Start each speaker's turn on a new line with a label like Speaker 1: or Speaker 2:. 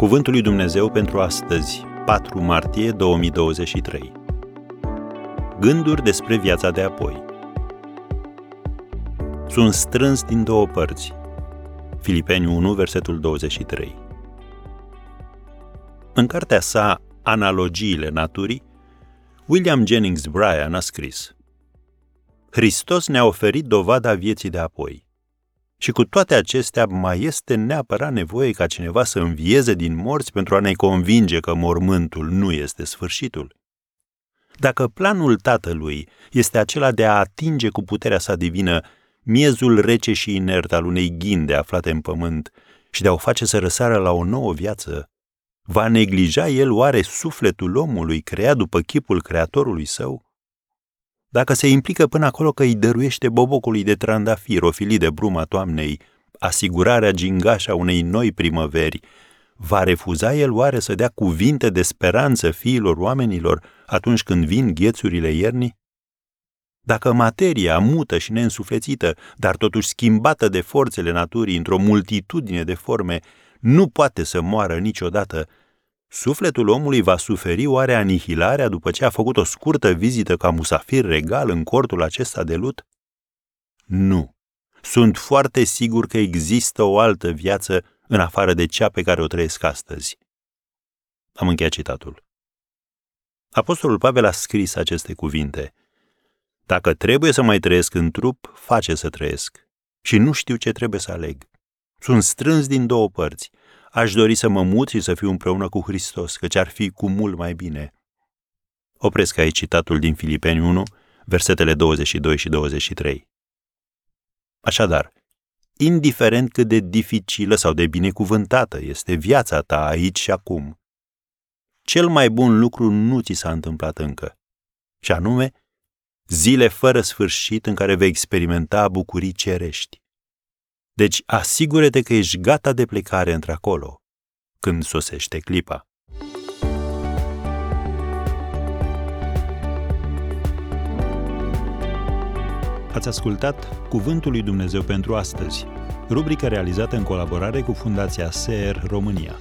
Speaker 1: Cuvântul lui Dumnezeu pentru astăzi, 4 martie 2023. Gânduri despre viața de apoi. Sunt strâns din două părți. Filipeni 1, versetul 23. În cartea sa Analogiile naturii, William Jennings Bryan a scris Hristos ne-a oferit dovada vieții de apoi. Și cu toate acestea, mai este neapărat nevoie ca cineva să învieze din morți pentru a ne convinge că mormântul nu este sfârșitul. Dacă planul Tatălui este acela de a atinge cu puterea sa divină miezul rece și inert al unei ghinde aflate în pământ și de a o face să răsară la o nouă viață, va neglija el oare sufletul omului creat după chipul creatorului său? Dacă se implică până acolo că îi dăruiește bobocului de trandafir, o filii de bruma toamnei, asigurarea gingașa unei noi primăveri, va refuza el oare să dea cuvinte de speranță fiilor oamenilor atunci când vin ghețurile iernii? Dacă materia, mută și neînsuflețită, dar totuși schimbată de forțele naturii într-o multitudine de forme, nu poate să moară niciodată, Sufletul omului va suferi oare anihilarea după ce a făcut o scurtă vizită ca musafir regal în cortul acesta de lut? Nu. Sunt foarte sigur că există o altă viață în afară de cea pe care o trăiesc astăzi. Am încheiat citatul. Apostolul Pavel a scris aceste cuvinte. Dacă trebuie să mai trăiesc în trup, face să trăiesc. Și nu știu ce trebuie să aleg. Sunt strâns din două părți aș dori să mă mut și să fiu împreună cu Hristos, căci ar fi cu mult mai bine. Opresc aici citatul din Filipeni 1, versetele 22 și 23. Așadar, indiferent cât de dificilă sau de binecuvântată este viața ta aici și acum, cel mai bun lucru nu ți s-a întâmplat încă, și anume zile fără sfârșit în care vei experimenta bucurii cerești. Deci asigură-te că ești gata de plecare într-acolo, când sosește clipa. Ați ascultat Cuvântul lui Dumnezeu pentru astăzi, rubrica realizată în colaborare cu Fundația SER România.